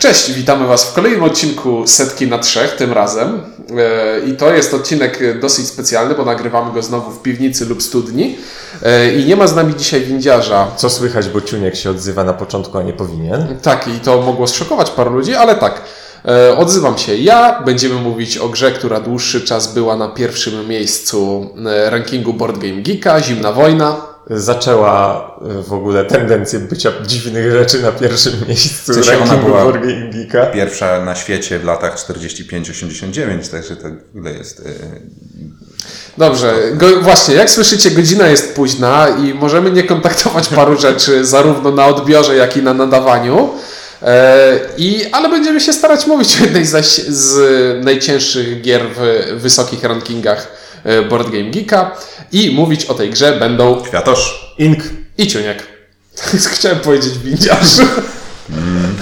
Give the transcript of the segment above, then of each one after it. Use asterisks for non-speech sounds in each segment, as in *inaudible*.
Cześć, witamy Was w kolejnym odcinku Setki na Trzech, tym razem. E, I to jest odcinek dosyć specjalny, bo nagrywamy go znowu w piwnicy lub studni. E, I nie ma z nami dzisiaj windziarza. Co słychać, bo Ciuniek się odzywa na początku, a nie powinien. Tak, i to mogło zszokować paru ludzi, ale tak. e, Odzywam się ja. Będziemy mówić o grze, która dłuższy czas była na pierwszym miejscu e, rankingu Board Game Geeka, Zimna Wojna. Zaczęła e, w ogóle tendencję bycia dziwnych rzeczy na pierwszym miejscu W sensie rankingu była- Geeka. Pierwsza na świecie w latach 45-89, także to w ogóle jest. e, Dobrze, go, właśnie, jak słyszycie, godzina jest późna i możemy nie kontaktować paru rzeczy, *laughs* zarówno na odbiorze, jak i na nadawaniu. E, i, ale będziemy się starać mówić o jednej z najcięższych gier w wysokich rankingach Board Game Geeka i mówić o tej grze będą Kwiatosz. Ink. i Ciuniek. *laughs* Chciałem powiedzieć windziarz.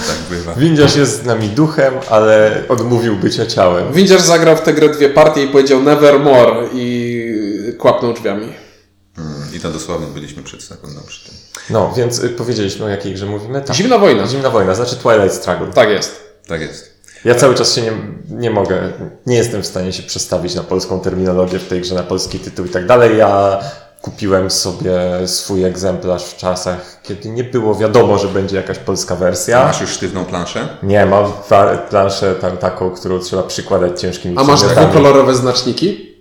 Tak bywa. Windziarz jest z nami duchem, ale odmówił bycia ciałem. Windziarz zagrał w tę grę dwie partie i powiedział nevermore i kłapnął drzwiami. Mm, I to dosłownie byliśmy przed sekundą przy tym. No, więc y, powiedzieliśmy o jakiej grze mówimy? Tak. Zimna wojna. Zimna wojna, znaczy Twilight Struggle. Tak jest. Tak jest. Ja cały czas się nie, nie mogę, nie jestem w stanie się przestawić na polską terminologię w tej grze, na polski tytuł i tak dalej. Ja kupiłem sobie swój egzemplarz w czasach, kiedy nie było wiadomo, że będzie jakaś polska wersja. Masz już sztywną planszę? Nie, mam planszę tam taką, którą trzeba przykładać ciężkimi A masz dwukolorowe znaczniki?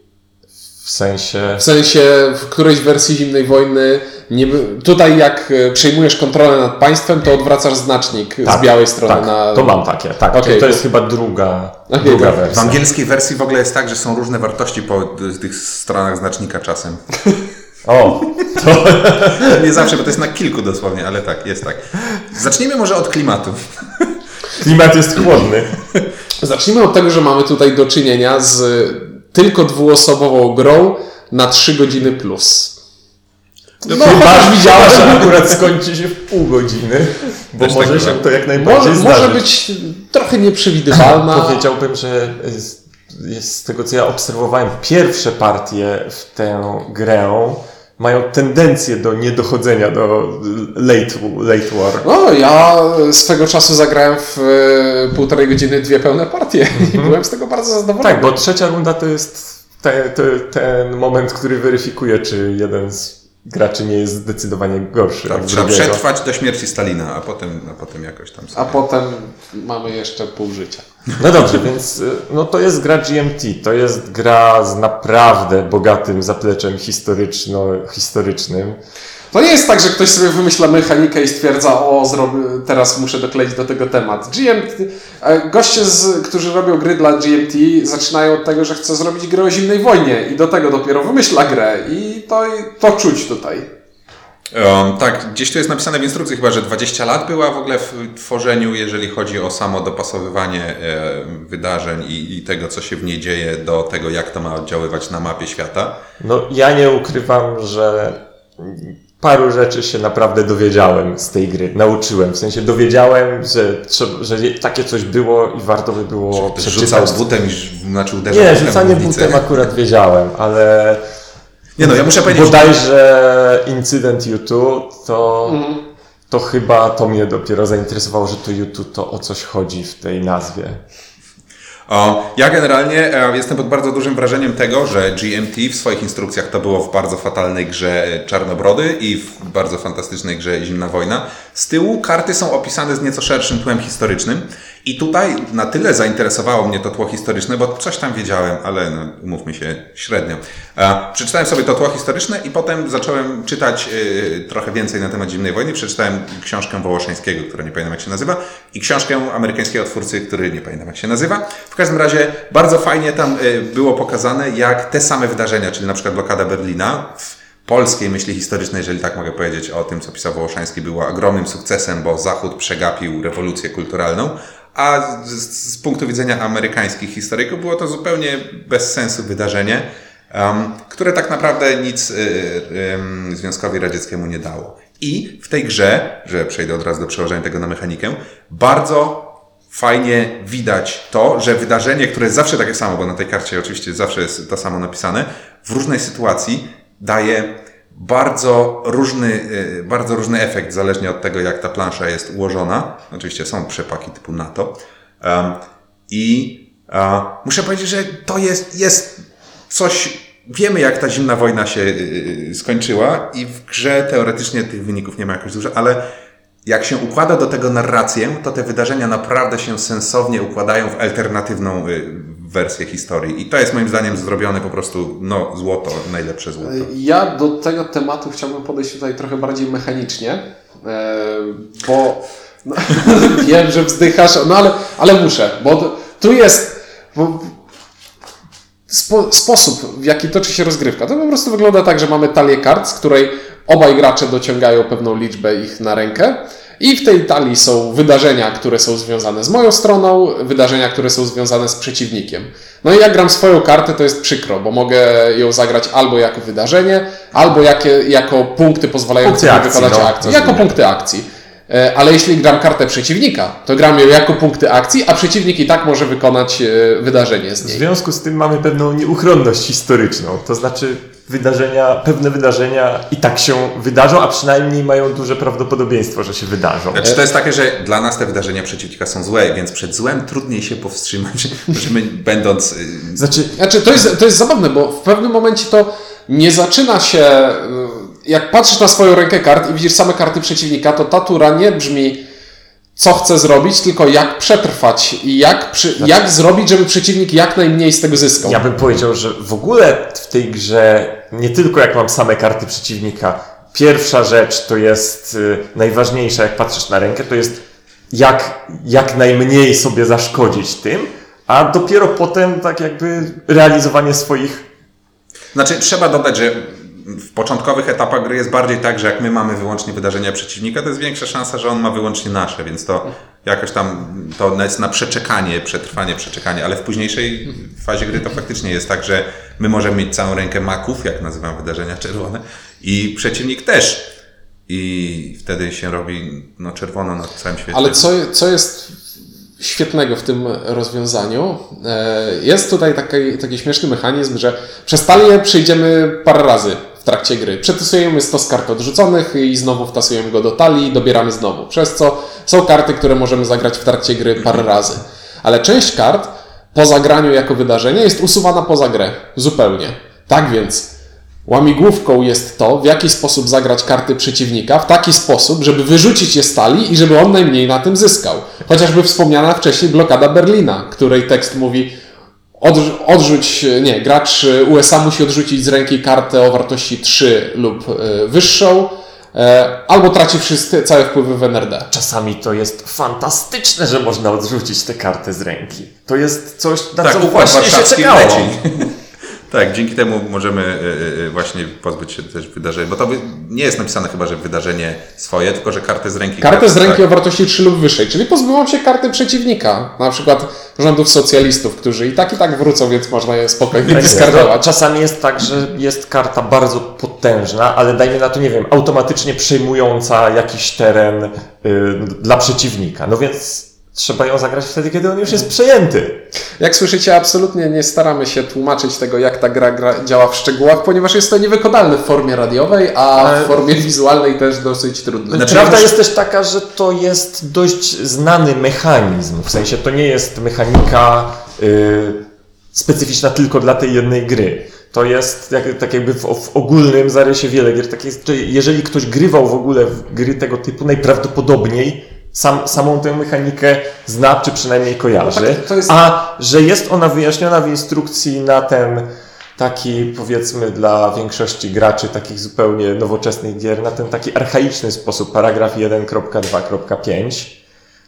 W sensie... W sensie w którejś wersji zimnej wojny nie, tutaj jak e, przejmujesz kontrolę nad państwem, to odwracasz znacznik z białej strony tak, na. to mam takie, tak. Okej, to, to- jest chyba druga, Okej, druga tak. W wersja. angielskiej wersji w ogóle jest tak, że są różne wartości po tych stronach znacznika czasem. O, *laughs* Nie zawsze, bo to jest na kilku dosłownie, ale tak, jest tak. Zacznijmy może od klimatu. klimat jest chłodny. Zacznijmy od tego, że mamy tutaj do czynienia z tylko dwuosobową grą na 3 godziny plus. No, Chyba widziała, że akurat skończy się w pół godziny, bo Też może tak się to jak Może, najbardziej może zdarzyć. być trochę nieprzewidywalna. *laughs* Powiedziałbym, że z tego co ja obserwowałem, pierwsze partie w tę grę mają tendencję do niedochodzenia do late, late war. No, ja swego czasu zagrałem w e, półtorej godziny dwie pełne partie i byłem z tego bardzo zadowolony. Tak, bo trzecia runda to jest te, te, ten moment, który weryfikuje, czy jeden z graczy nie jest zdecydowanie gorszy Tak, trzeba drugiego. przetrwać do śmierci Stalina, a potem, a potem jakoś tam sobie. A potem mamy jeszcze pół życia. No dobrze, więc y, no to jest gra GMT. To jest gra z naprawdę bogatym zapleczem historyczno-historycznym. To nie jest tak, że ktoś sobie wymyśla mechanikę i stwierdza, o, zrobię, teraz muszę dokleić do tego temat. GMT, e, goście, z, którzy robią gry dla GMT, zaczynają od tego, że chce zrobić grę o zimnej wojnie i do tego dopiero wymyśla grę i to, to czuć tutaj. Um, tak, gdzieś tu jest napisane w instrukcji chyba, że 20 lat była w ogóle w tworzeniu, jeżeli chodzi o samo dopasowywanie e, wydarzeń i, i tego, co się w niej dzieje, do tego, jak to ma oddziaływać na mapie świata. No ja nie ukrywam, że paru rzeczy się naprawdę dowiedziałem z tej gry. Nauczyłem. W sensie dowiedziałem, że, trzeba- że takie coś było i warto by było Rzucał przeczytać. butem i znaczy uderzał Nie, rzucanie butem akurat wiedziałem, ale Nie no, ja muszę powiedzieć, bodajże incydent YouTube to, to chyba to mnie dopiero zainteresowało, że to YouTube to o coś chodzi w tej nazwie. Ja generalnie e, jestem pod bardzo dużym wrażeniem tego, że GMT w swoich instrukcjach to było w bardzo fatalnej grze Czarnobrody i w bardzo fantastycznej grze Zimna Wojna. Z tyłu karty są opisane z nieco szerszym tłem historycznym i tutaj na tyle zainteresowało mnie to tło historyczne, bo coś tam wiedziałem, ale no, umówmy się średnio. E, przeczytałem sobie to tło historyczne i potem zacząłem czytać e, trochę więcej na temat Zimnej Wojny. Przeczytałem książkę Wołoszeńskiego, która nie pamiętam jak się nazywa i książkę amerykańskiego twórcy, który nie pamiętam jak się nazywa. W każdym razie bardzo fajnie tam y, było pokazane, jak te same wydarzenia, czyli na przykład blokada Berlina w polskiej myśli historycznej, jeżeli tak mogę powiedzieć o tym, co pisał Wołoszański, była ogromnym sukcesem, bo Zachód przegapił rewolucję kulturalną, a z, z punktu widzenia amerykańskich historyków było to zupełnie bez sensu wydarzenie, um, które tak naprawdę nic y, y, Związkowi Radzieckiemu nie dało. I w tej grze, że przejdę od razu do przełożenia tego na mechanikę, bardzo fajnie widać to, że wydarzenie, które zawsze takie samo, bo na tej karcie oczywiście zawsze jest to samo napisane, w różnej sytuacji daje bardzo różny, y, bardzo różny efekt, zależnie od tego, jak ta plansza jest ułożona. Oczywiście są przepaki typu NATO. I muszę powiedzieć, że to jest, jest coś, wiemy jak ta zimna wojna się y, skończyła i w grze teoretycznie tych wyników nie ma jakoś dużo, ale jak się układa do tego narrację, to te wydarzenia naprawdę się sensownie układają w alternatywną y, wersję historii. I to jest moim zdaniem zrobione po prostu, no, złoto, najlepsze złoto. Ja do tego tematu chciałbym podejść tutaj trochę bardziej mechanicznie, e, bo no, *laughs* wiem, że wzdychasz, no ale, ale muszę, bo tu jest bo spo, sposób, w jaki toczy się rozgrywka. To po prostu wygląda tak, że mamy talię kart, z której obaj gracze dociągają pewną liczbę ich na rękę. I w tej talii są wydarzenia, które są związane z moją stroną, wydarzenia, które są związane z przeciwnikiem. No i jak gram swoją kartę, to jest przykro, bo mogę ją zagrać albo jako wydarzenie, albo jakie, jako punkty pozwalające Punkty mi wykonać no, akcję. Jako punkty akcji. E, Ale jeśli gram kartę przeciwnika, to gram ją jako punkty akcji, a przeciwnik i tak może wykonać e, wydarzenie z W niej. związku z tym mamy pewną nieuchronność historyczną. To znaczy wydarzenia, pewne wydarzenia i tak się wydarzą, a przynajmniej mają duże prawdopodobieństwo, że się wydarzą. Znaczy, to jest takie, że dla nas te wydarzenia przeciwnika są złe, więc przed złem trudniej się powstrzymać, *laughs* że my będąc... y, Znaczy, Znaczy, to jest, to jest zabawne, bo w pewnym momencie to nie zaczyna się. y, Jak patrzysz na swoją rękę kart i widzisz same karty przeciwnika, to ta tura nie brzmi, co chcę zrobić, tylko jak przetrwać i jak, przy, jak zrobić, żeby przeciwnik jak najmniej z tego zyskał. ja bym powiedział, że w ogóle w tej grze nie tylko jak mam same karty przeciwnika, pierwsza rzecz to jest y, najważniejsza, jak patrzysz na rękę, to jest jak, jak najmniej sobie zaszkodzić tym, a dopiero potem tak jakby realizowanie swoich Znaczy, trzeba dodać, że w początkowych etapach gry jest bardziej tak, że jak my mamy wyłącznie wydarzenia przeciwnika, to jest większa szansa, że on ma wyłącznie nasze, więc to jakoś tam to jest na przeczekanie, przetrwanie, przeczekanie, ale w późniejszej fazie gry to faktycznie jest tak, że my możemy mieć całą rękę maków, jak nazywam wydarzenia czerwone, i przeciwnik też. I wtedy się robi no, czerwono na całym świecie. Ale co, co jest świetnego w tym rozwiązaniu? E, Jest tutaj taki, taki śmieszny mechanizm, że przez talię przejdziemy parę razy trakcie gry. Przetestujemy stos kart odrzuconych i znowu wtasujemy go do talii i dobieramy znowu. Przez co są karty, które możemy zagrać w trakcie gry parę razy. Ale część kart po zagraniu jako wydarzenie jest usuwana poza grę. Zupełnie. Tak więc Łamigłówką jest to, w jaki sposób zagrać karty przeciwnika, w taki sposób, żeby wyrzucić je z talii i żeby on najmniej na tym zyskał. Chociażby wspomniana wcześniej blokada Berlina, której tekst mówi odrz- odrzuć, nie, gracz USA musi odrzucić z ręki kartę o wartości 3 lub e, wyższą, e, albo traci wszystkie, całe wpływy w NRD. Czasami to jest fantastyczne, że można odrzucić tę kartę z ręki. To jest coś, na co tak, układ właśnie się czekało. *laughs* tak, dzięki temu możemy y, y, właśnie pozbyć się też wydarzenia, bo to nie jest napisane chyba, że wydarzenie swoje, tylko że kartę z ręki. Kartę z ręki tak. o wartości 3 lub wyższej, czyli pozbyłam się karty przeciwnika, na przykład rządów socjalistów, którzy i tak i tak wrócą, więc można je spokojnie Tak dyskardować. Czasami jest tak, że jest karta bardzo potężna, ale dajmy na to, nie wiem, automatycznie przejmująca jakiś teren y, dla przeciwnika. No więc trzeba ją zagrać wtedy, kiedy on już jest przejęty. Jak słyszycie, absolutnie nie staramy się tłumaczyć tego, jak ta gra, gra działa w szczegółach, ponieważ jest to niewykonalne w formie radiowej, a w formie wizualnej też dosyć trudne. Znaczy, Prawda jest też taka, że to jest dość znany mechanizm. W sensie to nie jest mechanika y, specyficzna tylko dla tej jednej gry. To jest jak, tak jakby w, w ogólnym zarysie wiele gier. Tak jest, jeżeli ktoś grywał w ogóle w gry tego typu, najprawdopodobniej sam, samą tę mechanikę zna, czy przynajmniej kojarzy. No tak, jest- A że jest ona wyjaśniona w instrukcji na ten taki, powiedzmy, dla większości graczy takich zupełnie nowoczesnych gier, na ten taki archaiczny sposób, paragraf 1.2.5,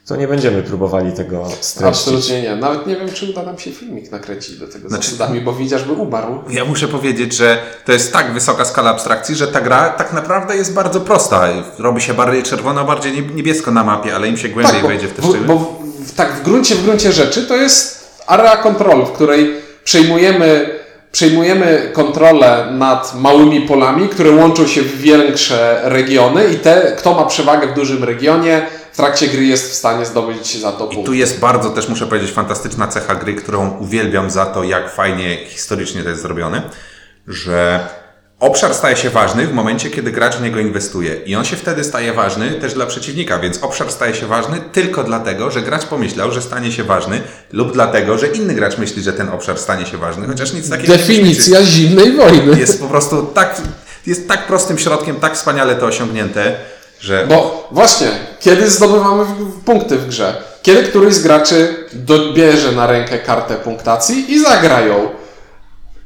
to nie będziemy próbowali tego streścić. Absolutnie nie. Nawet nie wiem, czy uda nam się filmik nakręcić do tego Znaczy- z zasadami, bo widzisz, by umarł. Ja muszę powiedzieć, że to jest tak wysoka skala abstrakcji, że ta gra tak naprawdę jest bardzo prosta. Robi się bardziej czerwono, bardziej nieb- niebiesko na mapie, ale im się głębiej Tak, bo, wejdzie w te bo, szczegóły. bo w, tak w gruncie, w gruncie rzeczy to jest area control, w której przejmujemy, przejmujemy kontrolę nad małymi polami, które łączą się w większe regiony i te, kto ma przewagę w dużym regionie, w trakcie gry jest w stanie zdobyć za to I punkt. tu jest bardzo też, muszę powiedzieć, fantastyczna cecha gry, którą uwielbiam za to, jak fajnie historycznie to jest zrobione, że obszar staje się ważny w momencie, kiedy gracz w niego inwestuje. I on się wtedy staje ważny też dla przeciwnika, więc obszar staje się ważny tylko dlatego, że gracz pomyślał, że stanie się ważny lub dlatego, że inny gracz myśli, że ten obszar stanie się ważny, chociaż nic takiego nie Definicja zimnej wojny. jest po prostu tak, jest tak prostym środkiem, tak wspaniale to osiągnięte, że Bo właśnie, kiedy zdobywamy punkty w grze? Kiedy któryś z graczy dobierze na rękę kartę punktacji i zagra ją.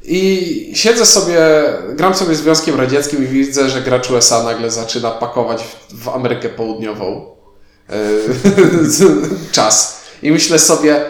I siedzę sobie, gram sobie z Związkiem Radzieckim i widzę, że gracz USA nagle zaczyna pakować w, w Amerykę Południową e, *laughs* czas. I myślę sobie,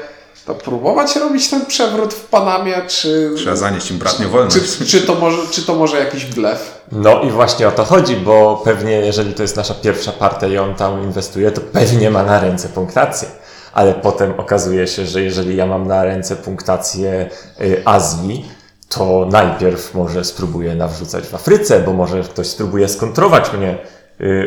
to próbować robić ten przewrót w Panamie, czy, trzeba zanieść im bratnią wolność. czy, czy, to może, czy to może jakiś blef? No i właśnie o to chodzi, bo pewnie jeżeli to jest nasza pierwsza partia i on tam inwestuje, to pewnie ma na ręce punktację. Ale potem okazuje się, że jeżeli ja mam na ręce punktację y, Azji, to najpierw może spróbuję nawrzucać w Afryce, bo może ktoś spróbuje skontrować mnie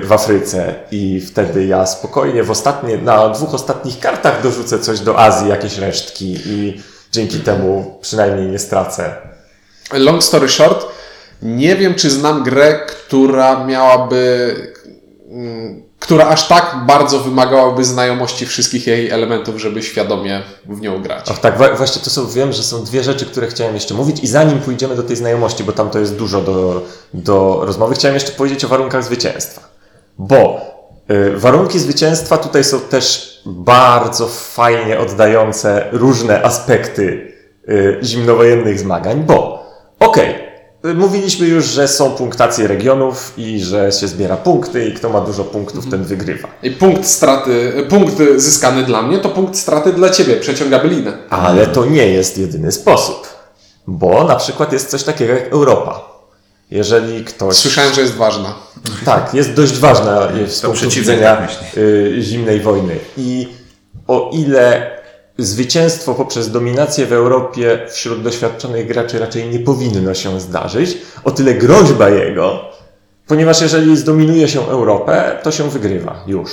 w Afryce i wtedy ja spokojnie w ostatnie, na dwóch ostatnich kartach dorzucę coś do Azji, jakieś resztki i dzięki temu przynajmniej nie stracę. Long story short, nie wiem, czy znam grę, która miałaby. Która aż tak bardzo wymagałaby znajomości wszystkich jej elementów, żeby świadomie w nią grać. Och, tak, właśnie to są, wiem, że są dwie rzeczy, które chciałem jeszcze mówić i zanim pójdziemy do tej znajomości, bo tam to jest dużo do, do rozmowy, chciałem jeszcze powiedzieć o warunkach zwycięstwa. Bo y, warunki zwycięstwa tutaj są też bardzo fajnie oddające różne aspekty y, zimnowojennych zmagań, bo okej, y, mówiliśmy już, że są punktacje regionów i że się zbiera punkty i kto ma dużo punktów, ten wygrywa. I punkt straty, punkt zyskany dla mnie, to punkt straty dla ciebie, przeciągamy linę. Ale to nie jest jedyny sposób. Bo na przykład jest coś takiego jak Europa. Jeżeli ktoś. Słyszałem, że jest ważna. Tak, jest dość ważna z To punktu widzenia tak y, zimnej wojny. I o ile zwycięstwo poprzez dominację w Europie wśród doświadczonych graczy raczej nie powinno się zdarzyć, o tyle groźba jego, ponieważ jeżeli zdominuje się Europę, to się wygrywa już.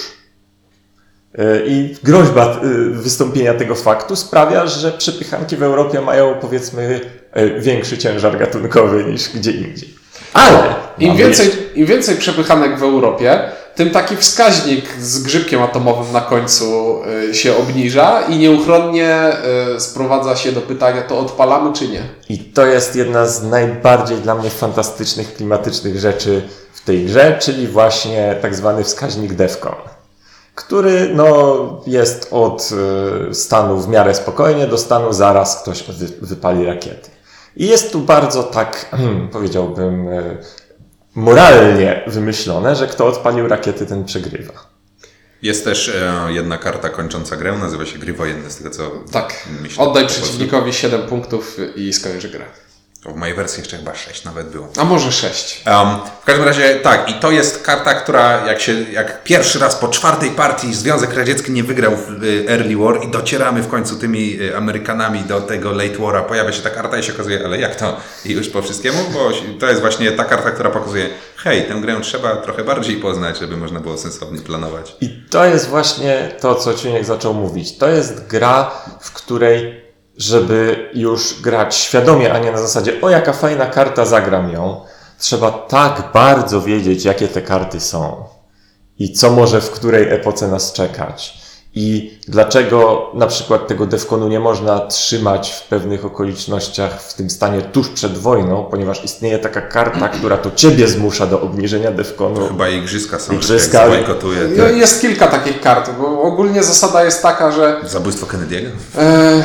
Y, I groźba y, wystąpienia tego faktu sprawia, że przepychanki w Europie mają powiedzmy y, większy ciężar gatunkowy niż gdzie indziej. Ale Im więcej, Im więcej przepychanek w Europie, tym taki wskaźnik z grzybkiem atomowym na końcu y, się obniża i nieuchronnie y, sprowadza się do pytania, to odpalamy czy nie? I to jest jedna z najbardziej dla mnie fantastycznych, klimatycznych rzeczy w tej grze, czyli właśnie tak zwany wskaźnik DEFCON, który no, jest od y, stanu w miarę spokojnie do stanu zaraz ktoś wy, wypali rakiety. I jest tu bardzo tak, *clears throat* powiedziałbym, moralnie wymyślone, że kto odpalił rakiety, ten przegrywa. Jest też e, jedna karta kończąca grę, nazywa się Gry Wojenne, z tego co Tak. myślę. Oddaj po prostu. przeciwnikowi 7 punktów i skończy grę. W mojej wersji jeszcze chyba 6 nawet było. A może 6. Um, w każdym razie tak, i to jest karta, która jak się, jak pierwszy raz po czwartej partii Związek Radziecki nie wygrał w y, Early War i docieramy w końcu tymi y, Amerykanami do tego Late War'a, pojawia się ta karta i się okazuje, ale jak to? I już po wszystkiemu, bo to jest właśnie ta karta, która pokazuje, hej, tę grę trzeba trochę bardziej poznać, żeby można było sensownie planować. I to jest właśnie to, co Ciuniek zaczął mówić. To jest gra, w której, żeby już grać świadomie, a nie na zasadzie, o jaka fajna karta, zagram ją, trzeba tak bardzo wiedzieć, jakie te karty są i co może w której epoce nas czekać. I dlaczego na przykład tego defkonu nie można trzymać w pewnych okolicznościach w tym stanie tuż przed wojną, ponieważ istnieje taka karta, która to ciebie zmusza do obniżenia defkonu. Chyba igrzyska są, Igrzyska, że ale- jak zabojkotuje No, jest kilka takich kart, bo ogólnie zasada jest taka, że zabójstwo Kennedy'ego. E,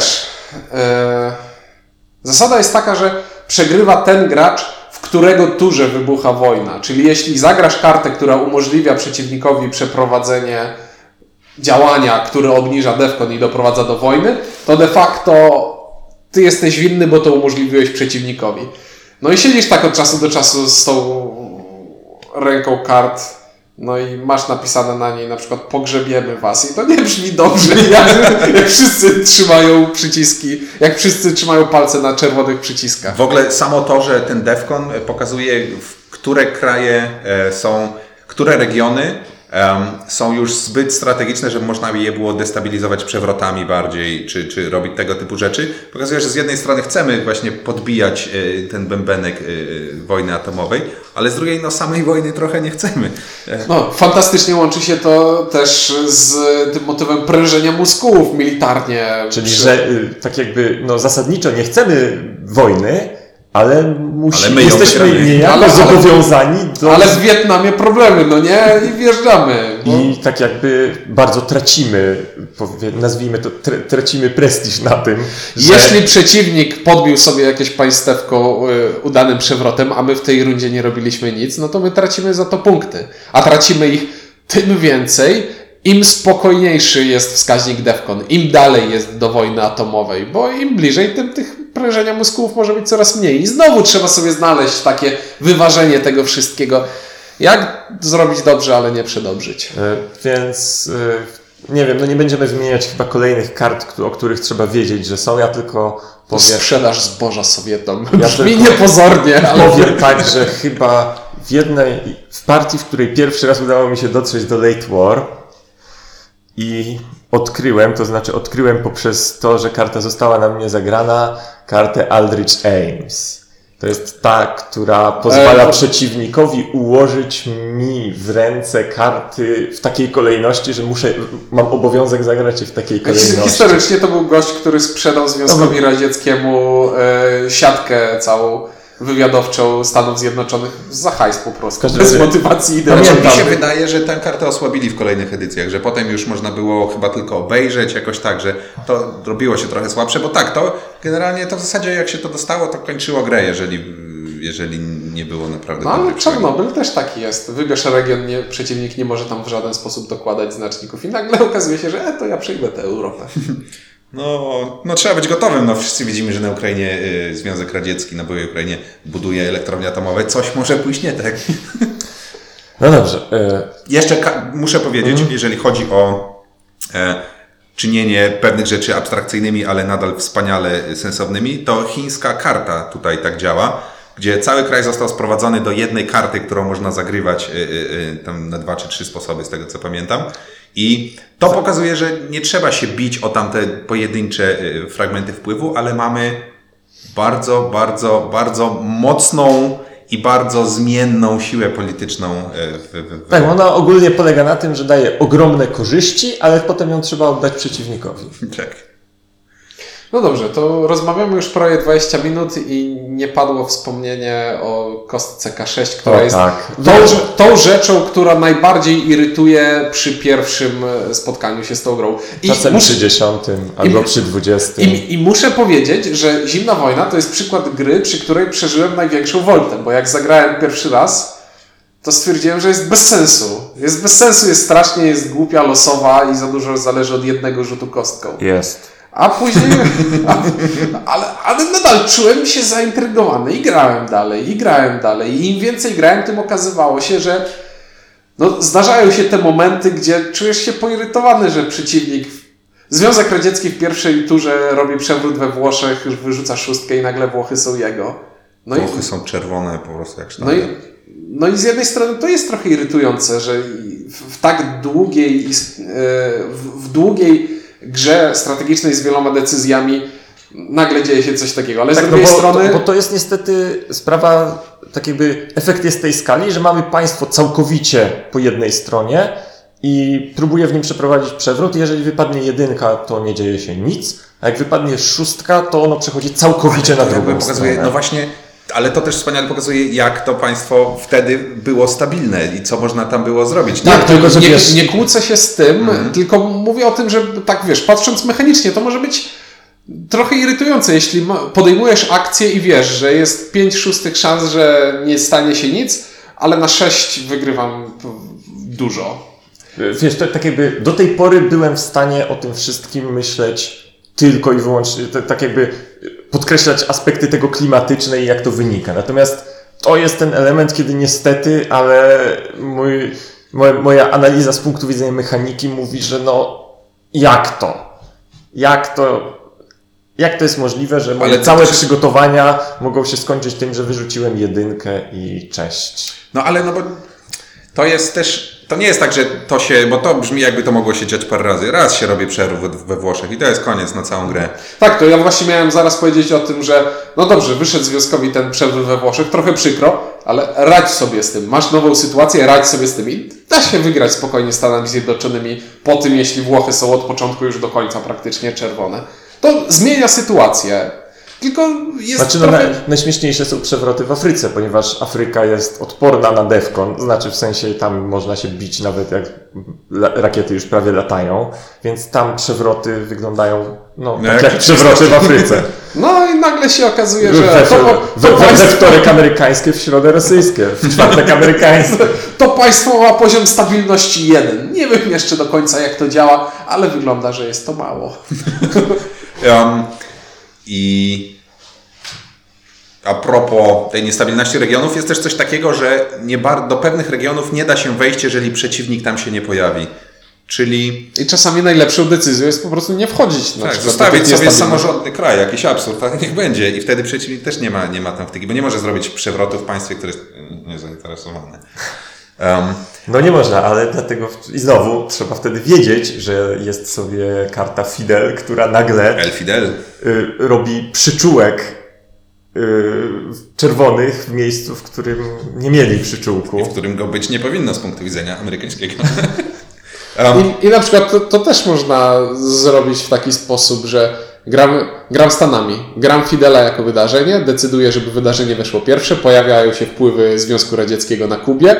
też. E, zasada jest taka, że przegrywa ten gracz, w którego turze wybucha wojna. Czyli jeśli zagrasz kartę, która umożliwia przeciwnikowi przeprowadzenie działania, które obniża defkon i doprowadza do wojny, to de facto ty jesteś winny, bo to umożliwiłeś przeciwnikowi. No i siedzisz tak od czasu do czasu z tą ręką kart, no i masz napisane na niej na przykład pogrzebiemy was i to nie brzmi dobrze, *laughs* jak, jak wszyscy trzymają przyciski, jak wszyscy trzymają palce na czerwonych przyciskach. W ogóle samo to, że ten DEFCON pokazuje, w które kraje e, są, które regiony są już zbyt strategiczne, żeby można by je było destabilizować przewrotami bardziej, czy, czy robić tego typu rzeczy. Pokazuje, że z jednej strony chcemy właśnie podbijać e, ten bębenek e, wojny atomowej, ale z drugiej no samej wojny trochę nie chcemy. E, No, fantastycznie łączy się to też z tym motywem prężenia mózgów militarnie. Czyli, Przy- że y, tak jakby, no zasadniczo nie chcemy wojny, ale, musi, Ale my jesteśmy niejako Ale- zobowiązani do... Ale w Wietnamie problemy, no nie? I wjeżdżamy. Bo... I tak jakby bardzo tracimy, nazwijmy to, tra- tracimy prestiż na tym, że... Jeśli przeciwnik podbił sobie jakieś państewko y, udanym przewrotem, a my w tej rundzie nie robiliśmy nic, no to my tracimy za to punkty. A tracimy ich tym więcej, im spokojniejszy jest wskaźnik DEFCON, im dalej jest do wojny atomowej, bo im bliżej, tym tych prężenia mózgów może być coraz mniej. I znowu trzeba sobie znaleźć takie wyważenie tego wszystkiego. Jak zrobić dobrze, ale nie przedobrzyć. E, Więc e, nie wiem, no nie będziemy wymieniać chyba kolejnych kart, o których trzeba wiedzieć, że są. Ja tylko powiem, Sprzedaż zboża Sowietom. Ja Brzmi tylko- niepozornie, ale... powiem tak, że chyba w jednej, w partii, w której pierwszy raz udało mi się dotrzeć do Late War i odkryłem, to znaczy odkryłem poprzez to, że karta została na mnie zagrana, kartę Aldrich Ames. To jest ta, która pozwala E, to- przeciwnikowi ułożyć mi w ręce karty w takiej kolejności, że muszę, mam obowiązek zagrać je w takiej kolejności. Historycznie to był gość, który sprzedał Związkowi Radzieckiemu e, siatkę całą wywiadowczą Stanów Zjednoczonych za hajs po prostu. każdym Bez motywacji Znaczy, idealnej. mi się wydaje, że tę kartę osłabili w kolejnych edycjach, że potem już można było chyba tylko obejrzeć jakoś tak, że to robiło się trochę słabsze, bo tak, to generalnie to w zasadzie jak się to dostało, to kończyło grę, jeżeli, jeżeli nie było naprawdę No ale. Czarnobyl też taki jest. Wybierz region, nie, przeciwnik nie może tam w żaden sposób dokładać znaczników i nagle okazuje się, że e, to ja przejmę tę Europę. *laughs* No, no trzeba być gotowym. No, wszyscy widzimy, że na Ukrainie y, Związek Radziecki na byłej Ukrainie buduje elektrownie atomowe. Coś może pójść nie tak. No dobrze. e, Jeszcze muszę powiedzieć, jeżeli chodzi o e, czynienie pewnych rzeczy abstrakcyjnymi, ale nadal wspaniale sensownymi, to chińska karta tutaj tak działa, gdzie cały kraj został sprowadzony do jednej karty, którą można zagrywać y, y, y, tam na dwa czy trzy sposoby, z tego co pamiętam. I to pokazuje, że nie trzeba się bić o tamte pojedyncze y, fragmenty wpływu, ale mamy bardzo, bardzo, bardzo mocną i bardzo zmienną siłę polityczną y, w, w, w, Tak, ona ogólnie polega na tym, że daje ogromne korzyści, ale potem ją trzeba oddać przeciwnikowi. Tak. No dobrze, to rozmawiamy już prawie 20 minut i nie padło wspomnienie o kostce K6, która O, jest tak. tą, tą rzeczą, która najbardziej irytuje przy pierwszym e, spotkaniu się z tą grą. I Czasem muszę- przy 10 albo i- przy 20. I, I muszę powiedzieć, że Zimna Wojna to jest przykład gry, przy której przeżyłem największą woltę, bo jak zagrałem pierwszy raz, to stwierdziłem, że jest bez sensu. Jest bez sensu, jest strasznie, jest głupia, losowa i za dużo zależy od jednego rzutu kostką. Jest. A później, a, *laughs* ale, ale nadal czułem się zaintrygowany i grałem dalej, i grałem dalej. I im więcej grałem, tym okazywało się, że no, zdarzają się te momenty, gdzie czujesz się poirytowany, że przeciwnik. Związek Radziecki w pierwszej turze robi przewrót we Włoszech, wyrzuca szóstkę i nagle Włochy są jego. No i, Włochy są czerwone po prostu jak no, i, no i z jednej strony to jest trochę irytujące, że w, tak długiej, i e, w długiej grze strategicznej z wieloma decyzjami nagle dzieje się coś takiego. Ale z Tak, no drugiej bo, strony... to, bo to jest niestety sprawa, tak jakby efekt jest tej skali, że mamy państwo całkowicie po jednej stronie i próbuje w nim przeprowadzić przewrót. Jeżeli wypadnie jedynka, to nie dzieje się nic, a jak wypadnie szóstka, to ono przechodzi całkowicie na drugą pokazuje, stronę. no właśnie, ale to też wspaniale pokazuje, jak to państwo wtedy było stabilne i co można tam było zrobić. Tak, tylko, tylko że nie, wiesz- nie kłócę się z tym, tylko mówię o tym, że tak wiesz, patrząc mechanicznie, to może być trochę irytujące, jeśli podejmujesz akcję i wiesz, że jest 5 szóstych szans, że nie stanie się nic, ale na 6 wygrywam dużo. Wiesz, to, tak jakby do tej pory byłem w stanie o tym wszystkim myśleć tylko i wyłącznie, tak, tak jakby podkreślać aspekty tego klimatyczne i jak to wynika. Natomiast to jest ten element, kiedy niestety, ale mój, moja, analiza z punktu widzenia mechaniki mówi, że no jak to? Jak to? Jak to jest możliwe, że moje całe też- przygotowania mogą się skończyć tym, że wyrzuciłem jedynkę i cześć? No ale no bo to jest też to nie jest tak, że to się, bo to brzmi jakby to mogło się dziać parę razy. Raz się robi przerw we, Włoszech i to jest koniec na całą grę. Tak, to ja właśnie miałem zaraz powiedzieć o tym, że no dobrze, wyszedł związkowi ten przerw we Włoszech, trochę przykro, ale radź sobie z tym. Masz nową sytuację, radź sobie z tym i da się wygrać spokojnie Stanami Zjednoczonymi po tym, jeśli Włochy są od początku już do końca praktycznie czerwone. To zmienia sytuację. Tylko jest Znaczy, no, trochę... naj, najśmieszniejsze są przewroty w Afryce, ponieważ Afryka jest odporna na defkon, znaczy w sensie tam można się bić nawet jak la, rakiety już prawie latają, więc tam przewroty wyglądają no, No, tak jak jak przewroty w Afryce. *laughs* No i nagle się okazuje, że We, to, to, we, we, we państwo, wtorek amerykańskie, w środę rosyjskie, w czwartek *laughs* amerykańskie. to państwo ma poziom stabilności jeden. Nie wiem jeszcze do końca jak to działa, ale wygląda, że jest to mało. Um, I a propos tej niestabilności regionów, jest też coś takiego, że nie bar- do pewnych regionów nie da się wejść, jeżeli przeciwnik tam się nie pojawi. Czyli I czasami najlepszą decyzją jest po prostu nie wchodzić. Na tak, zostawić sobie samorządny kraj, jakiś absurd, ale niech będzie. I wtedy przeciwnik też nie ma, nie ma tam wtyki, bo nie może zrobić przewrotu w państwie, które jest y, niezainteresowane. Um, No nie można, ale dlatego i znowu trzeba wtedy wiedzieć, że jest sobie karta Fidel, która nagle El Fidel. y, robi przyczółek y, czerwonych w miejscu, w którym nie mieli przyczółku. w którym go być nie powinno z punktu widzenia amerykańskiego. *laughs* um, I, I na przykład to, to też można zrobić w taki sposób, że gram, gram Stanami, gram Fidela jako wydarzenie, decyduję, żeby wydarzenie weszło pierwsze, pojawiają się wpływy Związku Radzieckiego na Kubie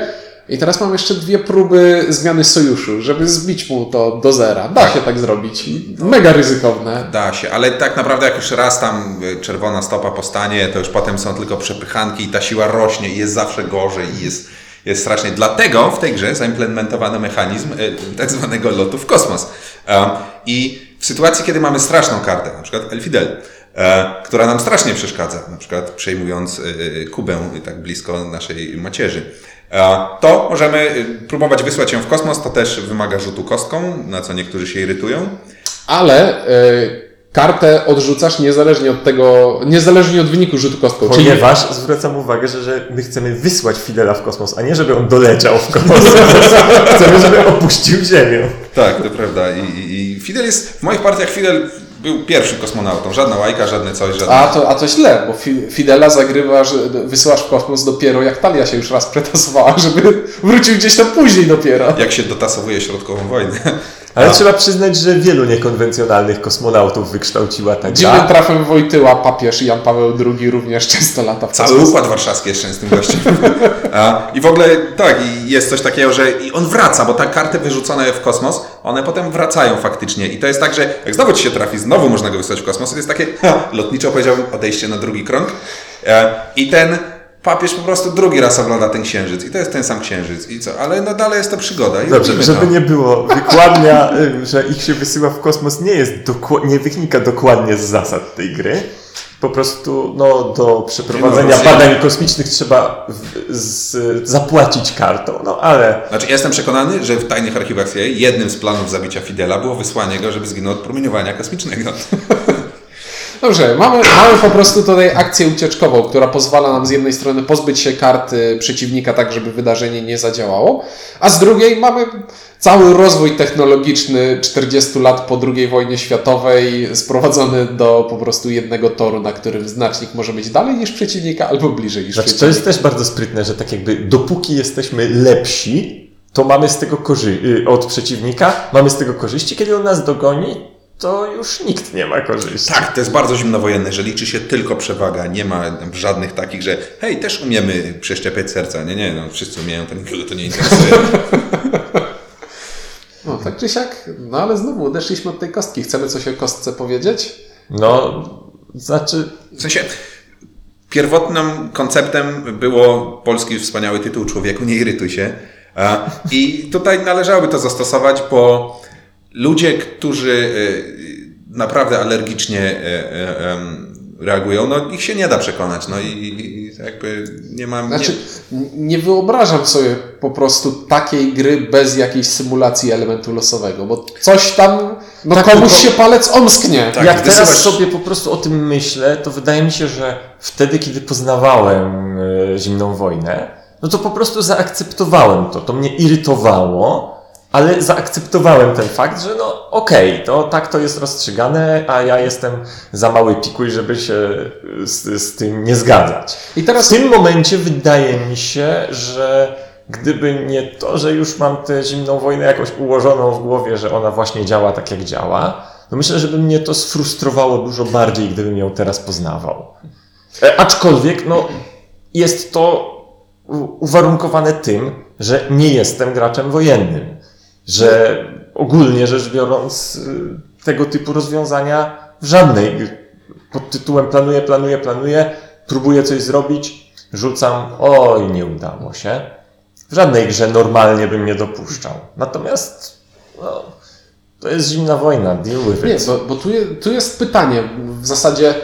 i teraz mam jeszcze dwie próby zmiany sojuszu, żeby zbić mu to do zera. Da się tak zrobić. Mega ryzykowne. Da się, ale tak naprawdę jak już raz tam y, czerwona stopa postanie, to już potem są tylko przepychanki i ta siła rośnie i jest zawsze gorzej i jest, jest strasznie. Dlatego w tej grze zaimplementowano mechanizm y, tak zwanego lotu w kosmos. Um, I w sytuacji, kiedy mamy straszną kartę, na przykład El Fidel, e, która nam strasznie przeszkadza, na przykład przejmując y, Kubę tak blisko naszej macierzy, to możemy y, próbować wysłać ją w kosmos, to też wymaga rzutu kostką, na co niektórzy się irytują. Ale y, kartę odrzucasz niezależnie od tego, niezależnie od wyniku rzutu kostką. Czyli Ponieważ zwracam uwagę, że, że my chcemy wysłać Fidela w kosmos, a nie żeby on doleciał w kosmos. *laughs* chcemy, żeby opuścił Ziemię. Tak, to prawda. I, i, I Fidel jest, w moich partiach Fidel był pierwszym kosmonautą. Żadna łajka, żadne coś, żadne... A to, a to źle, bo Fi- Fidela zagrywasz, wysyłasz w kosmos dopiero jak Talia się już raz *laughs* pretasowała, żeby wrócił gdzieś tam później dopiero. Jak się dotasowuje środkową wojnę. Ale A. trzeba przyznać, że wielu niekonwencjonalnych kosmonautów wykształciła ta Dziwnym gra. trafem Wojtyła papież Jan Paweł II również często lata w Cały układ warszawski jest częstym gościem. *laughs* A, I w ogóle tak, i jest coś takiego, że i on wraca, bo te karty wyrzucone w kosmos, one potem wracają faktycznie. I to jest tak, że jak znowu ci się trafi, znowu można go wysłać w kosmos, to jest takie, ha, lotniczo powiedziałbym, odejście na drugi krąg. E, I ten papież po prostu drugi raz ogląda ten księżyc. I to jest ten sam księżyc. I co? Ale no dalej jest to przygoda. I Dobrze, żeby to. nie było, wykładnia, y, że ich się wysyła w kosmos nie jest nie wynika dokładnie z zasad tej gry. Po prostu no, do przeprowadzenia no, badań kosmicznych trzeba w, z, zapłacić kartą, no ale Znaczy, ja jestem przekonany, że w tajnych archiwach CIA jednym z planów zabicia Fidela było wysłanie go, żeby zginął od promieniowania kosmicznego. *laughs* Dobrze, mamy, mamy po prostu tutaj akcję ucieczkową, która pozwala nam z jednej strony pozbyć się karty przeciwnika tak, żeby wydarzenie nie zadziałało, a z drugiej mamy cały rozwój technologiczny 40 lat po II wojnie światowej sprowadzony do po prostu jednego toru, na którym znacznik może być dalej niż przeciwnika albo bliżej niż Znaczy, to przeciwnika. jest też bardzo sprytne, że tak jakby dopóki jesteśmy lepsi, to mamy z tego korzy- y, od przeciwnika, mamy z tego korzyści, kiedy on nas dogoni, to już nikt nie ma korzyści. Tak, to jest bardzo zimnowojenne, że liczy się tylko przewaga. Nie ma żadnych takich, że hej, też umiemy przeszczepiać serca. Nie, nie, no wszyscy umieją, to nikogo to nie interesuje. *laughs* No tak czy siak, no ale znowu odeszliśmy od tej kostki. Chcemy coś o kostce powiedzieć? No, znaczy, W sensie, pierwotnym konceptem było polski wspaniały tytuł Człowieku, nie irytuj się. I tutaj należałoby to zastosować, bo ludzie, którzy e, naprawdę alergicznie e, e, reagują, no ich się nie da przekonać. No i, jakby nie mam... Znaczy, nie, nie wyobrażam sobie po prostu takiej gry bez jakiejś symulacji elementu losowego, bo coś tam, no Tak, komuś tylko- się palec omsknie. Tak, jak teraz sobie po prostu o tym myślę, to wydaje mi się, że wtedy, kiedy poznawałem zimną wojnę, no to po prostu zaakceptowałem to. To mnie irytowało, ale zaakceptowałem ten fakt, że no okej, to tak to jest rozstrzygane, a ja jestem za mały pikuj, żeby się z, z tym nie zgadzać. I teraz W tym momencie wydaje mi się, że gdyby nie to, że już mam tę zimną wojnę jakoś ułożoną w głowie, że ona właśnie działa tak jak działa, to myślę, że by mnie to sfrustrowało dużo bardziej, gdybym ją teraz poznawał. E, aczkolwiek, no, jest to uwarunkowane tym, że nie jestem graczem wojennym. Że ogólnie rzecz biorąc, y, tego typu rozwiązania w żadnej pod tytułem planuję, planuję, planuję, próbuję coś zrobić, rzucam, oj, nie udało się. W żadnej grze normalnie bym nie dopuszczał. Natomiast, no, to jest zimna wojna, deal with Nie, it. bo, bo tu, je, tu jest pytanie w zasadzie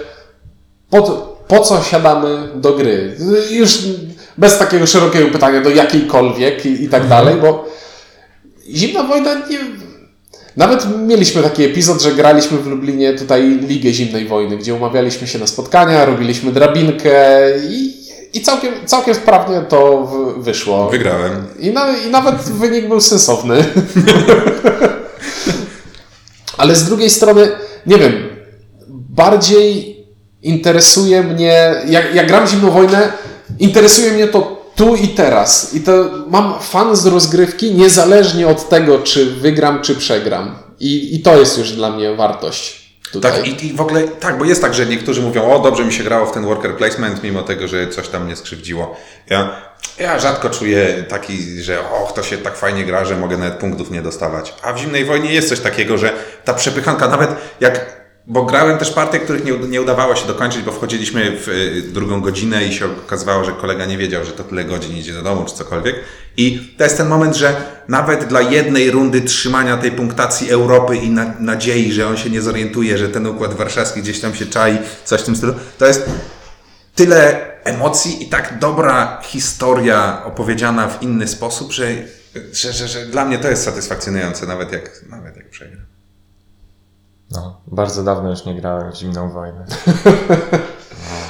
po, po co siadamy do gry? Już bez takiego szerokiego pytania do jakiejkolwiek i, i tak dalej, bo zimna wojna nie... Nawet mieliśmy taki epizod, że graliśmy w Lublinie tutaj Ligę Zimnej Wojny, gdzie umawialiśmy się na spotkania, robiliśmy drabinkę i, i całkiem, całkiem sprawnie to wyszło. Wygrałem. I, na, I nawet wynik był sensowny. *laughs* Ale z drugiej strony, nie wiem, bardziej interesuje mnie, jak, jak gram Zimną Wojnę, interesuje mnie to tu i teraz. I to mam fan z rozgrywki, niezależnie od tego, czy wygram, czy przegram. I, i to jest już dla mnie wartość. Tutaj. Tak, i, i w ogóle tak, bo jest tak, że niektórzy mówią, o dobrze mi się grało w ten worker placement, mimo tego, że coś tam mnie skrzywdziło. Ja, ja rzadko czuję taki, że och, to się tak fajnie gra, że mogę nawet punktów nie dostawać. A w Zimnej Wojnie jest coś takiego, że ta przepychanka, nawet jak, bo grałem też partie, których nie, nie udawało się dokończyć, bo wchodziliśmy w y, drugą godzinę i się okazywało, że kolega nie wiedział, że to tyle godzin idzie do domu, czy cokolwiek. I to jest ten moment, że nawet dla jednej rundy trzymania tej punktacji Europy i na, nadziei, że on się nie zorientuje, że ten układ warszawski gdzieś tam się czai, coś w tym stylu, to jest tyle emocji i tak dobra historia opowiedziana w inny sposób, że, że, że, że dla mnie to jest satysfakcjonujące, nawet jak, nawet jak przegram. No, bardzo dawno już nie grałem w zimną wojnę. *laughs*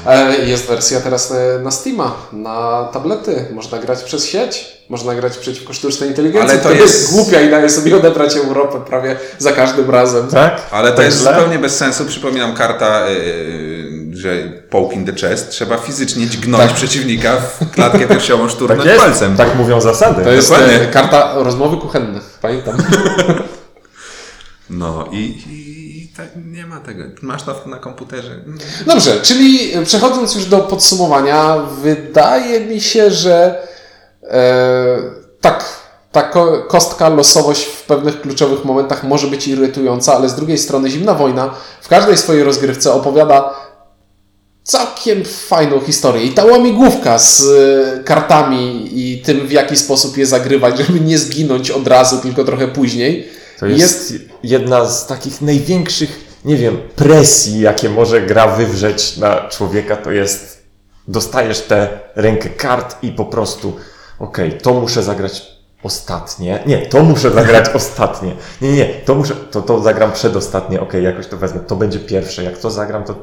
E, Jest wersja teraz na- na Steama, na tablety. Można grać przez sieć, można grać przeciwko sztucznej inteligencji. Ale to jest- głupia i daje sobie odebrać Europę prawie za każdym razem. Tak? Ale to Tak jest źle? zupełnie bez sensu. Przypominam karta, yy, że poke in the chest. Trzeba fizycznie dźgnąć przeciwnika w klatkę *laughs* piersiową szturnąć Tak palcem. tak mówią zasady. To jest Dokładnie. e, karta rozmowy kuchenne, pamiętam. *laughs* No i, nie ma tego. Masz to na komputerze. Dobrze, czyli przechodząc już do podsumowania, wydaje mi się, że e, tak, ta ko- kostka, losowość w pewnych kluczowych momentach może być irytująca, ale z drugiej strony Zimna Wojna w każdej swojej rozgrywce opowiada całkiem fajną historię. I ta łamigłówka z e, kartami i tym, w jaki sposób je zagrywać, żeby nie zginąć od razu, tylko trochę później, To jest, jedna z takich największych, nie wiem, presji, jakie może gra wywrzeć na człowieka, to jest dostajesz tę rękę kart i po prostu okej, to muszę zagrać ostatnie. Nie, to muszę zagrać *laughs* ostatnie. Nie, nie, to muszę, to, to zagram przedostatnie, okej, jakoś to wezmę. To będzie pierwsze. Jak to zagram, to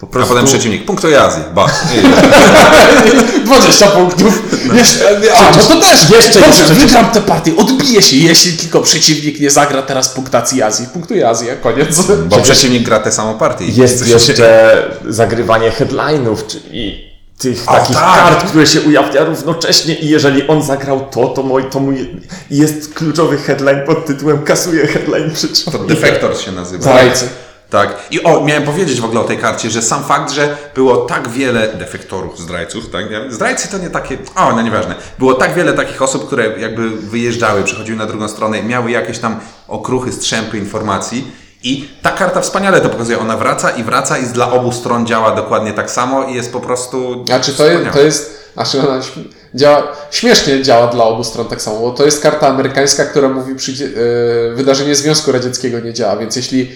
po A prostu... potem przeciwnik. Punktuje Azję. Ba. *laughs* 20 punktów. Jeszcze, a, no to też. Jeszcze Dobrze, jeszcze- wygram tę partię, odbiję się, jeśli tylko przeciwnik nie zagra teraz punktacji Azji. Punktuje Azję, koniec. Bo *laughs* przeciwnik gra tę samą partię. Jest jeszcze zagrywanie headline'ów, czyli tych O, takich tak. kart, które się ujawnia równocześnie i jeżeli on zagrał to, to mój, to mój jest kluczowy headline pod tytułem kasuje headline To przeciwnika. Defector się nazywa. Zdrajcy. Tak. I o, miałem powiedzieć w ogóle o tej karcie, że sam fakt, że było tak wiele defektorów, zdrajców, tak? Zdrajcy to nie takie, o, no nieważne. Było tak wiele takich osób, które jakby wyjeżdżały, przechodziły na drugą stronę, miały jakieś tam okruchy, strzępy informacji i ta karta wspaniale to pokazuje. Ona wraca i wraca i dla obu stron działa dokładnie tak samo i jest po prostu A czy to jest, to jest znaczy ona działa, śmiesznie działa dla obu stron tak samo, bo to jest karta amerykańska, która mówi, przyjdzie, yy, wydarzenie Związku Radzieckiego nie działa, więc jeśli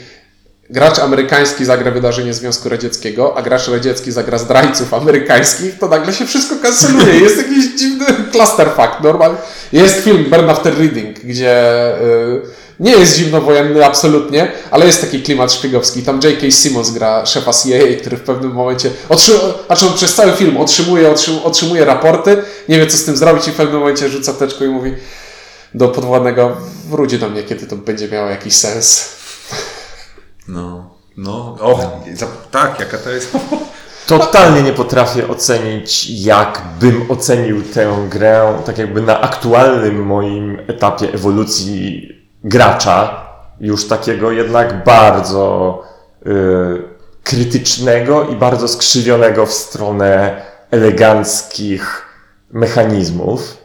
gracz amerykański zagra wydarzenie Związku Radzieckiego, a gracz radziecki zagra zdrajców amerykańskich, to nagle się wszystko kanceluje. Jest jakiś dziwny clusterfuck. Normal. Jest film Burn After Reading, gdzie yy, Nie jest zimnowojenny absolutnie, ale jest taki klimat szpiegowski. Tam J.K. Simmons gra szefa CIA, który w pewnym momencie otrzymuje, znaczy on przez cały film otrzymuje, otrzymuje, otrzymuje raporty, nie wie co z tym zrobić i w pewnym momencie rzuca teczką i mówi do podwładnego, wróci do mnie, kiedy to będzie miało jakiś sens. No, no, o, za, tak, jaka to jest. *laughs* Totalnie nie potrafię ocenić, jak bym ocenił tę grę, tak jakby na aktualnym moim etapie ewolucji gracza, już takiego jednak bardzo y, krytycznego i bardzo skrzywionego w stronę eleganckich mechanizmów.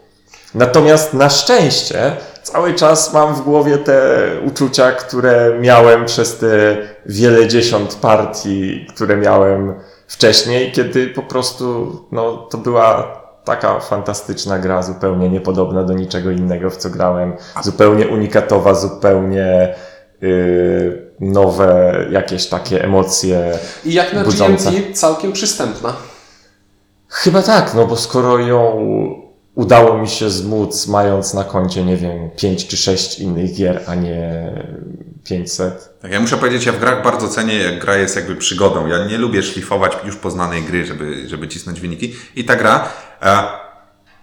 Natomiast na szczęście cały czas mam w głowie te uczucia, które miałem przez te wiele dziesiąt partii, które miałem wcześniej, kiedy po prostu no, to była taka fantastyczna gra, zupełnie niepodobna do niczego innego, w co grałem, zupełnie unikatowa, zupełnie yy, nowe jakieś takie emocje. I jak na Budząca. GMT całkiem przystępna. Chyba tak, no bo skoro ją udało mi się zmóc, mając na koncie, nie wiem, 5 czy 6 innych gier, a nie 500. Tak, ja muszę powiedzieć, ja w grach bardzo cenię, jak gra jest jakby przygodą. Ja nie lubię szlifować już poznanej gry, żeby, żeby cisnąć wyniki. I ta gra, e,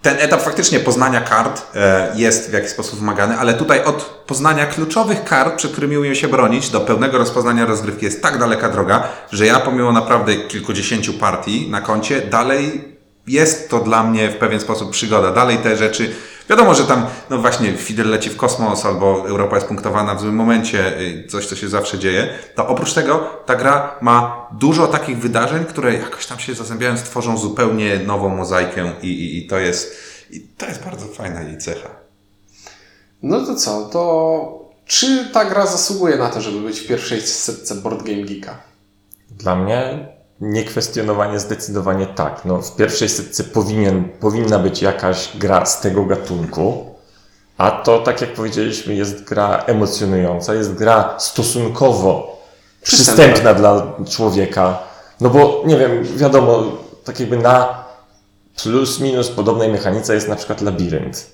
ten etap faktycznie poznania kart e, jest w jakiś sposób wymagany, ale tutaj od poznania kluczowych kart, przed którymi umiem się bronić, do pełnego rozpoznania rozgrywki jest tak daleka droga, że ja pomimo naprawdę kilkudziesięciu partii na koncie, dalej jest to dla mnie w pewien sposób przygoda. Dalej te rzeczy, wiadomo, że tam, no właśnie, Fidel leci w kosmos, albo Europa jest punktowana w złym momencie, y, coś, co się zawsze dzieje, to oprócz tego ta gra ma dużo takich wydarzeń, które jakoś tam się zazębiając tworzą zupełnie nową mozaikę i, i, i to jest, i to jest bardzo fajna jej cecha. No to co, to czy ta gra zasługuje na to, żeby być w pierwszej setce Board Game Geeka? Dla mnie niekwestionowanie zdecydowanie tak. No, w pierwszej setce powinien, powinna być jakaś gra z tego gatunku, a to, tak jak powiedzieliśmy, jest gra emocjonująca, jest gra stosunkowo Przystępna. przystępna dla człowieka. No bo, nie wiem, wiadomo, tak jakby na plus minus podobnej mechanice jest na przykład labirynt,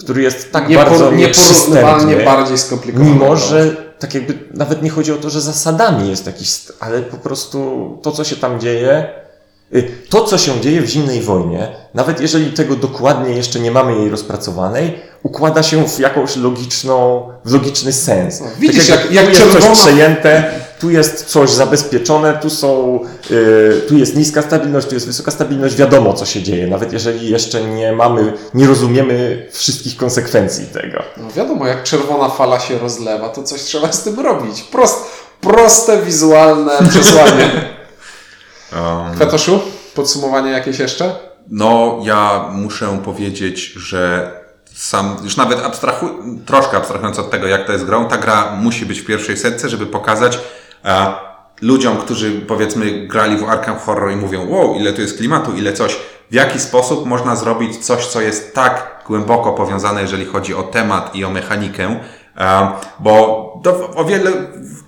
który jest tak bardzo nieporównywalnie bardziej skomplikowany. Mimo, że tak jakby nawet nie chodzi o to, że zasadami jest jakiś, ale po prostu to, co się tam dzieje, to, co się dzieje w zimnej wojnie, nawet jeżeli tego dokładnie jeszcze nie mamy jej rozpracowanej, układa się w jakąś logiczną, w logiczny sens. No, widzisz, tak jak- jak tu jest czerwona- coś przejęte, tu jest coś zabezpieczone, tu są, y, tu jest niska stabilność, tu jest wysoka stabilność, wiadomo, co się dzieje, nawet jeżeli jeszcze nie mamy, nie rozumiemy wszystkich konsekwencji tego. No wiadomo, jak czerwona fala się rozlewa, to coś trzeba z tym robić. Prost, proste, wizualne przesłanie. *laughs* Um, Kwiatoszu, podsumowanie jakieś jeszcze? No, ja muszę powiedzieć, że sam, już nawet abstrahu, troszkę abstrahując od tego, jak to jest grą, ta gra musi być w pierwszej setce, żeby pokazać e, ludziom, którzy powiedzmy grali w Arkham Horror i mówią, wow, ile tu jest klimatu, ile coś, w jaki sposób można zrobić coś, co jest tak głęboko powiązane, jeżeli chodzi o temat i o mechanikę, bo do, o wiele,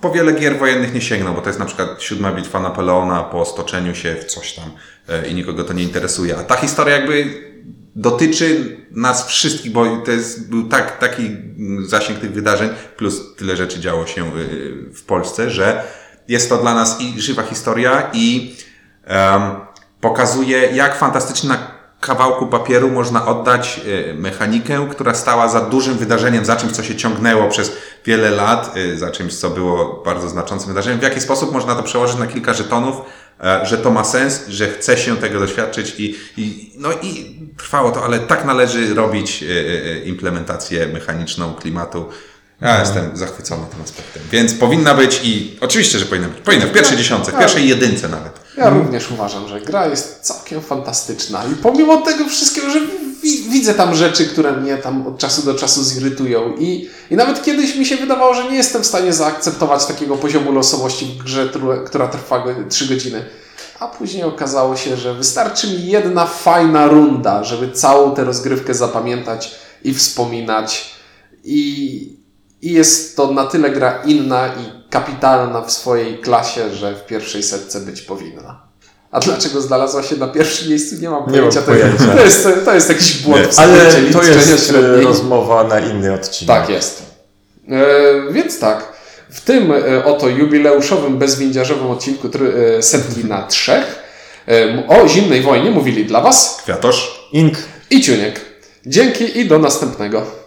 po wiele gier wojennych nie sięgną, bo to jest na przykład siódma bitwa Napoleona po stoczeniu się w coś tam e, i nikogo to nie interesuje. A ta historia jakby dotyczy nas wszystkich, bo to jest, był tak, taki zasięg tych wydarzeń, plus tyle rzeczy działo się y, w Polsce, że jest to dla nas i żywa historia i em, pokazuje, jak fantastycznie na kawałku papieru można oddać y, mechanikę, która stała za dużym wydarzeniem, za czymś, co się ciągnęło przez wiele lat, y, za czymś, co było bardzo znaczącym wydarzeniem. W jaki sposób można to przełożyć na kilka żetonów, e, że to ma sens, że chce się tego doświadczyć i, i, no i trwało to, ale tak należy robić e, e, implementację mechaniczną klimatu. Ja jestem zachwycony tym aspektem. Więc powinna być i oczywiście, że powinna być. Powinna w pierwszej dziesiątce, w pierwszej jedynce nawet. Ja również uważam, że gra jest całkiem fantastyczna i pomimo tego wszystkiego, że wi- widzę tam rzeczy, które mnie tam od czasu do czasu zirytują i, i nawet kiedyś mi się wydawało, że nie jestem w stanie zaakceptować takiego poziomu losowości w grze, która trwa 3 godziny. A później okazało się, że wystarczy mi jedna fajna runda, żeby całą tę rozgrywkę zapamiętać i wspominać. I, i jest to na tyle gra inna i kapitalna w swojej klasie, że w pierwszej setce być powinna. A dlaczego znalazła się na pierwszym miejscu? Nie mam Nie pojęcia. mam To- pojęcia. To, jest, to jest jakiś błąd Nie, w Ale to jest średniej. rozmowa na inny odcinek. Tak jest. E, więc tak, w tym e, oto jubileuszowym, bezwindziarzowym odcinku try- e, setki na trzech e, o zimnej wojnie mówili dla Was Kwiatosz. Ink. i Ciuniek. Dzięki i do następnego.